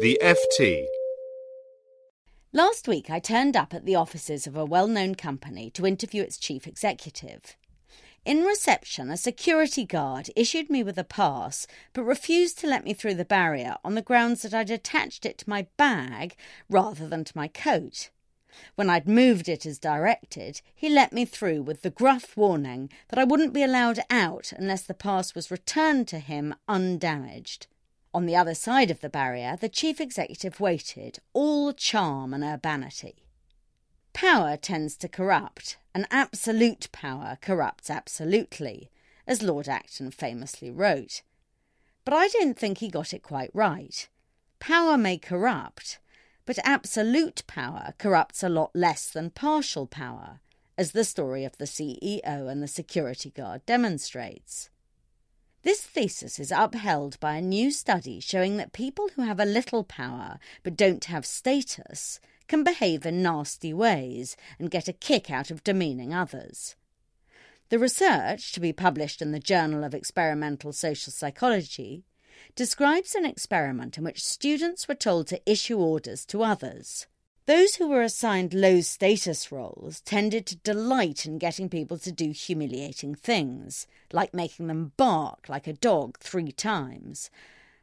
The FT. Last week, I turned up at the offices of a well known company to interview its chief executive. In reception, a security guard issued me with a pass but refused to let me through the barrier on the grounds that I'd attached it to my bag rather than to my coat. When I'd moved it as directed, he let me through with the gruff warning that I wouldn't be allowed out unless the pass was returned to him undamaged. On the other side of the barrier, the chief executive waited, all charm and urbanity. Power tends to corrupt, and absolute power corrupts absolutely, as Lord Acton famously wrote. But I don't think he got it quite right. Power may corrupt, but absolute power corrupts a lot less than partial power, as the story of the CEO and the security guard demonstrates. This thesis is upheld by a new study showing that people who have a little power but don't have status can behave in nasty ways and get a kick out of demeaning others. The research, to be published in the Journal of Experimental Social Psychology, describes an experiment in which students were told to issue orders to others. Those who were assigned low status roles tended to delight in getting people to do humiliating things, like making them bark like a dog three times,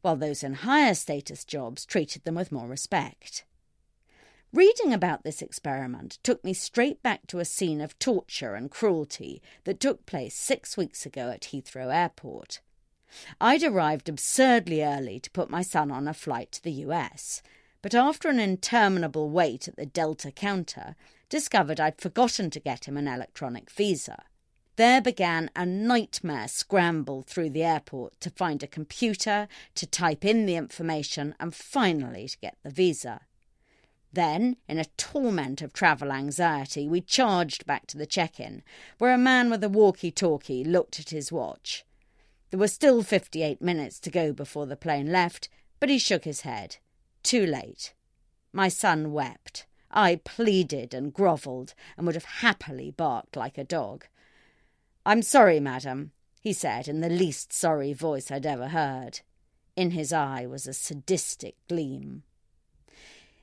while those in higher status jobs treated them with more respect. Reading about this experiment took me straight back to a scene of torture and cruelty that took place six weeks ago at Heathrow Airport. I'd arrived absurdly early to put my son on a flight to the US, but after an interminable wait at the Delta counter, discovered I'd forgotten to get him an electronic visa. There began a nightmare scramble through the airport to find a computer, to type in the information, and finally to get the visa. Then, in a torment of travel anxiety, we charged back to the check in, where a man with a walkie talkie looked at his watch. There were still 58 minutes to go before the plane left, but he shook his head. Too late. My son wept. I pleaded and grovelled, and would have happily barked like a dog. I'm sorry, madam, he said in the least sorry voice I'd ever heard. In his eye was a sadistic gleam.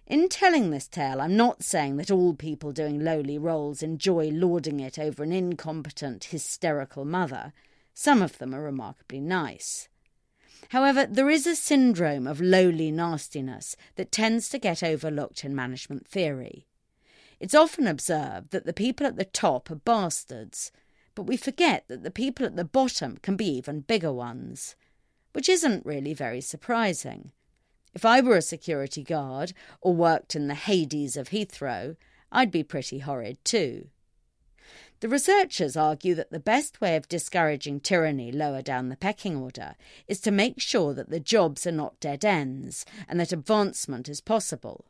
In telling this tale, I'm not saying that all people doing lowly roles enjoy lording it over an incompetent, hysterical mother. Some of them are remarkably nice. However, there is a syndrome of lowly nastiness that tends to get overlooked in management theory. It's often observed that the people at the top are bastards, but we forget that the people at the bottom can be even bigger ones, which isn't really very surprising. If I were a security guard or worked in the Hades of Heathrow, I'd be pretty horrid too. The researchers argue that the best way of discouraging tyranny lower down the pecking order is to make sure that the jobs are not dead ends and that advancement is possible.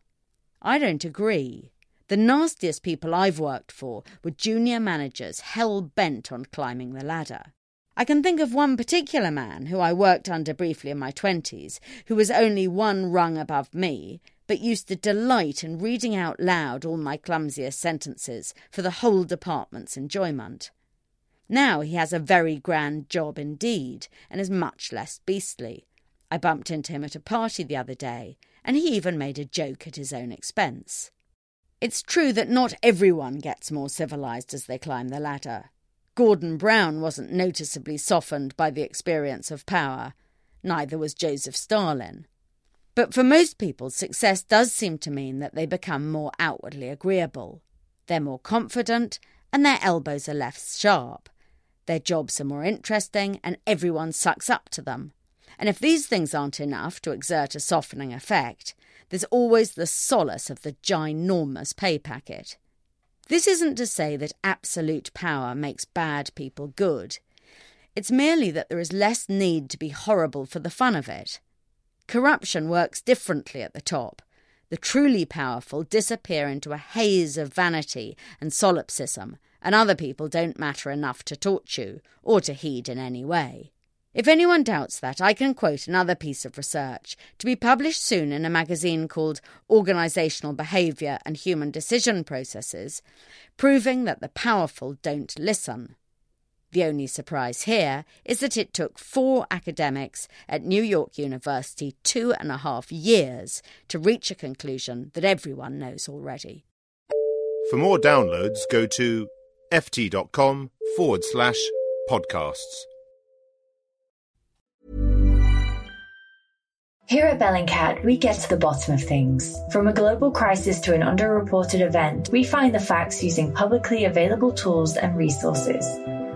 I don't agree. The nastiest people I've worked for were junior managers hell bent on climbing the ladder. I can think of one particular man who I worked under briefly in my twenties, who was only one rung above me, but used to delight in reading out loud all my clumsiest sentences for the whole department's enjoyment. Now he has a very grand job indeed, and is much less beastly. I bumped into him at a party the other day, and he even made a joke at his own expense. It's true that not everyone gets more civilized as they climb the ladder. Gordon Brown wasn't noticeably softened by the experience of power. Neither was Joseph Stalin. But for most people, success does seem to mean that they become more outwardly agreeable. They're more confident, and their elbows are less sharp. Their jobs are more interesting, and everyone sucks up to them. And if these things aren't enough to exert a softening effect, there's always the solace of the ginormous pay packet. This isn't to say that absolute power makes bad people good. It's merely that there is less need to be horrible for the fun of it. Corruption works differently at the top. The truly powerful disappear into a haze of vanity and solipsism, and other people don't matter enough to torch you or to heed in any way. If anyone doubts that, I can quote another piece of research to be published soon in a magazine called Organizational Behavior and Human Decision Processes, proving that the powerful don't listen. The only surprise here is that it took four academics at New York University two and a half years to reach a conclusion that everyone knows already. For more downloads, go to ft.com forward slash podcasts. Here at Bellingcat, we get to the bottom of things. From a global crisis to an underreported event, we find the facts using publicly available tools and resources,